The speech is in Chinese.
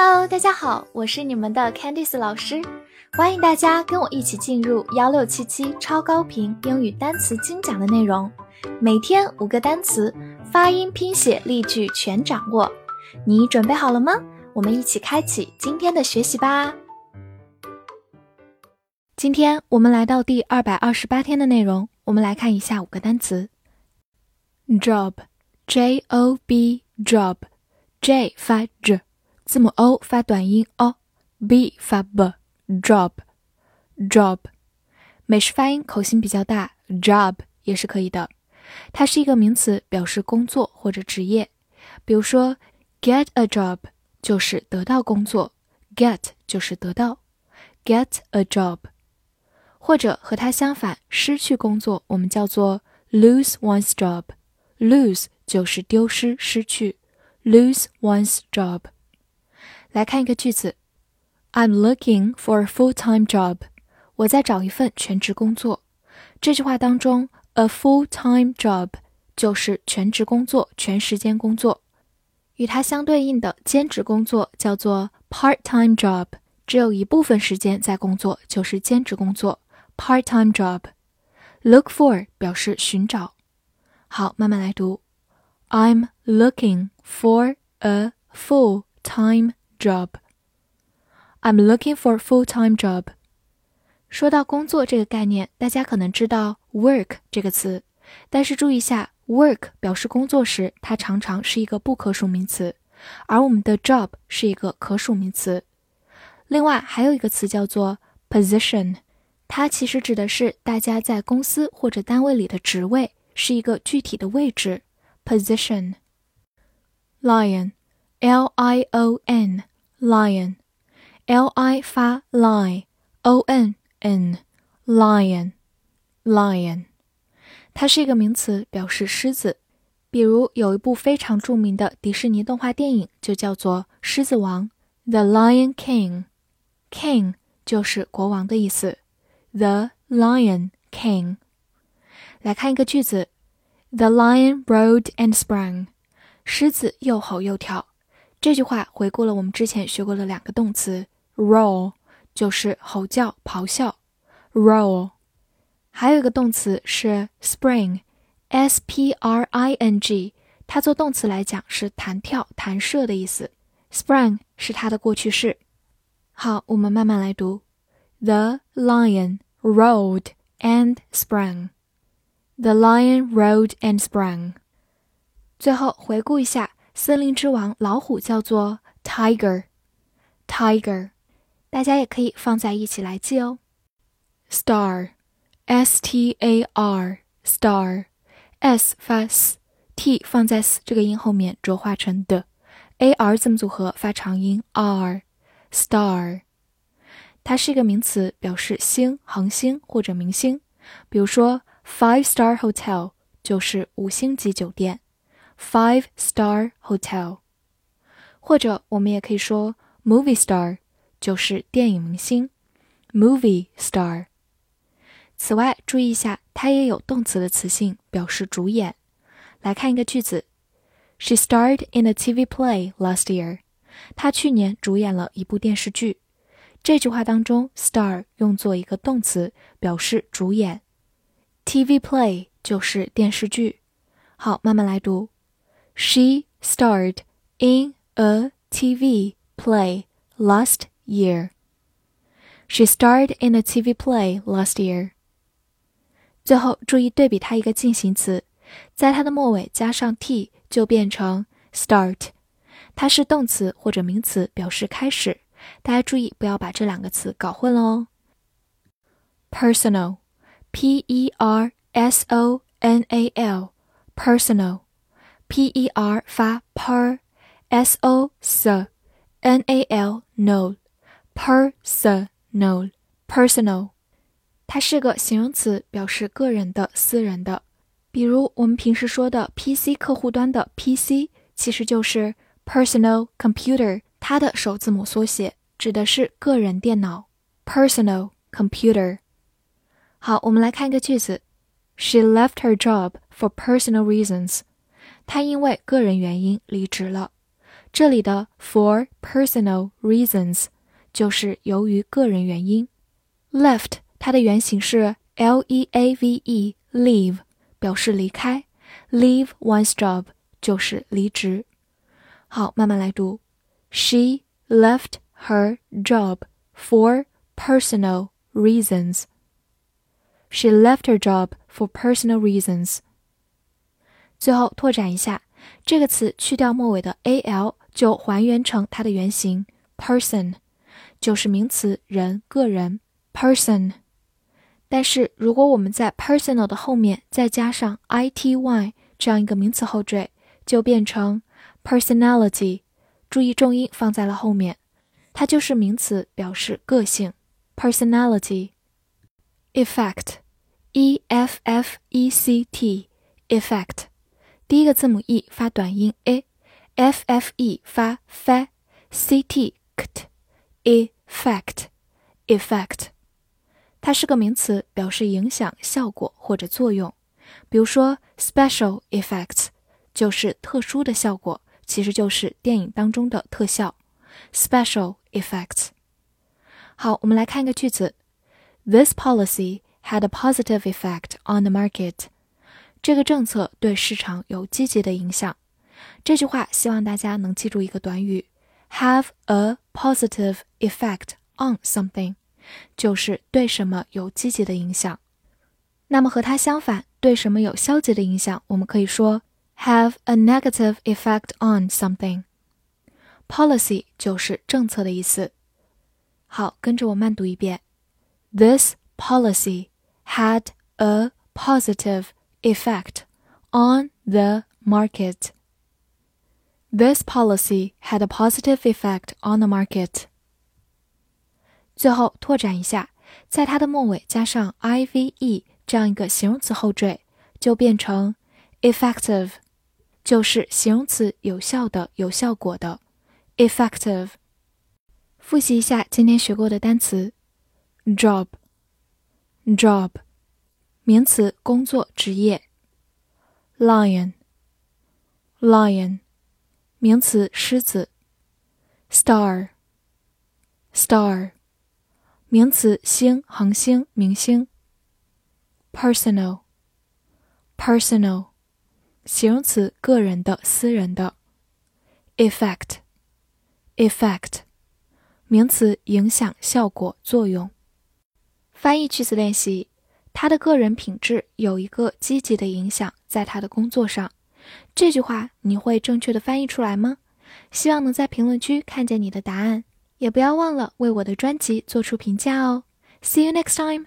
Hello，大家好，我是你们的 Candice 老师，欢迎大家跟我一起进入幺六七七超高频英语单词精讲的内容，每天五个单词，发音、拼写、例句全掌握，你准备好了吗？我们一起开启今天的学习吧。今天我们来到第二百二十八天的内容，我们来看一下五个单词：job，j o b，job，j 发 j。字母 o 发短音 o，b 发 b，job，job，美式发音口型比较大，job 也是可以的。它是一个名词，表示工作或者职业。比如说，get a job 就是得到工作，get 就是得到，get a job。或者和它相反，失去工作，我们叫做 lose one's job，lose 就是丢失、失去，lose one's job。来看一个句子：I'm looking for a full-time job。我在找一份全职工作。这句话当中，a full-time job 就是全职工作、全时间工作。与它相对应的兼职工作叫做 part-time job，只有一部分时间在工作，就是兼职工作 part-time job。Look for 表示寻找。好，慢慢来读。I'm looking for a full-time Job. I'm looking for a full-time job. 说到工作这个概念，大家可能知道 work 这个词，但是注意一下，work 表示工作时，它常常是一个不可数名词，而我们的 job 是一个可数名词。另外还有一个词叫做 position，它其实指的是大家在公司或者单位里的职位，是一个具体的位置。position. Lion. L I O N lion, L I 发 lie, O N N lion, lion，它是一个名词，表示狮子。比如有一部非常着名的迪士尼动画电影，就叫做《狮子王》The Lion King。King 就是国王的意思，The Lion King。来看一个句子：The lion roared and sprang。狮子又吼又跳。 这句话回顾了我们之前学过的两个动词，roar 就是吼叫、咆哮，roar。还有一个动词是 spring，s p r i n g，它做动词来讲是弹跳、弹射的意思，spring 是它的过去式。好，我们慢慢来读：The lion roared and sprang. The lion roared and sprang. 最后回顾一下。森林之王老虎叫做 tiger，tiger，大家也可以放在一起来记哦。star，s t a r，star，s 发 s，t 放在 s 这个音后面浊化成的，a r 字母组合发长音 r，star，它是一个名词，表示星、恒星或者明星。比如说 five star hotel 就是五星级酒店。Five star hotel，或者我们也可以说 movie star，就是电影明星，movie star。此外，注意一下，它也有动词的词性，表示主演。来看一个句子：She starred in a TV play last year。她去年主演了一部电视剧。这句话当中，star 用作一个动词，表示主演。TV play 就是电视剧。好，慢慢来读。She starred in a TV play last year. She starred in a TV play last year. 最后注意对比它一个进行词，在它的末尾加上 t 就变成 start，它是动词或者名词，表示开始。大家注意不要把这两个词搞混了哦。Personal，p e r s o n a l，personal。 p e r 发 per，s o s，n a l no，personal，personal，它是个形容词，表示个人的、私人的。比如我们平时说的 PC 客户端的 PC，其实就是 personal computer，它的首字母缩写，指的是个人电脑 personal computer。好，我们来看一个句子：She left her job for personal reasons. 他因为个人原因离职了。 这里的 for personal reasons 就是由于个人原因。left 它的原型是 l e a v e leave，表示离开。leave one's job 就是离职。好，慢慢来读。She left her job for personal reasons. She left her job for personal reasons. 最后拓展一下，这个词去掉末尾的 al，就还原成它的原型 person，就是名词人、个人 person。但是如果我们在 personal 的后面再加上 ity 这样一个名词后缀，就变成 personality。注意重音放在了后面，它就是名词，表示个性 personality。effect，e f f e c t，effect。第一个字母 e 发短音 a，f f e 发 f，c t ct，effect，effect，它是个名词，表示影响、效果或者作用。比如说 special effects 就是特殊的效果，其实就是电影当中的特效 special effects。好，我们来看一个句子：This policy had a positive effect on the market. 这个政策对市场有积极的影响。这句话希望大家能记住一个短语：have a positive effect on something，就是对什么有积极的影响。那么和它相反，对什么有消极的影响，我们可以说 have a negative effect on something。policy 就是政策的意思。好，跟着我慢读一遍：This policy had a positive effect on the market. This policy had a positive effect on the market. 最后拓展一下，在它的末尾加上 ive 这样一个形容词后缀，就变成 effective，就是形容词有效的、有效果的 effective。复习一下今天学过的单词：job，job。 名词，工作、职业。lion，lion，名词，狮子。star，star，名词，星、恒星、明星。personal，personal，形容词，个人的、私人的。effect，effect，名词，影响、效果、作用。翻译句子练习。他的个人品质有一个积极的影响在他的工作上。这句话你会正确的翻译出来吗？希望能在评论区看见你的答案，也不要忘了为我的专辑做出评价哦。See you next time.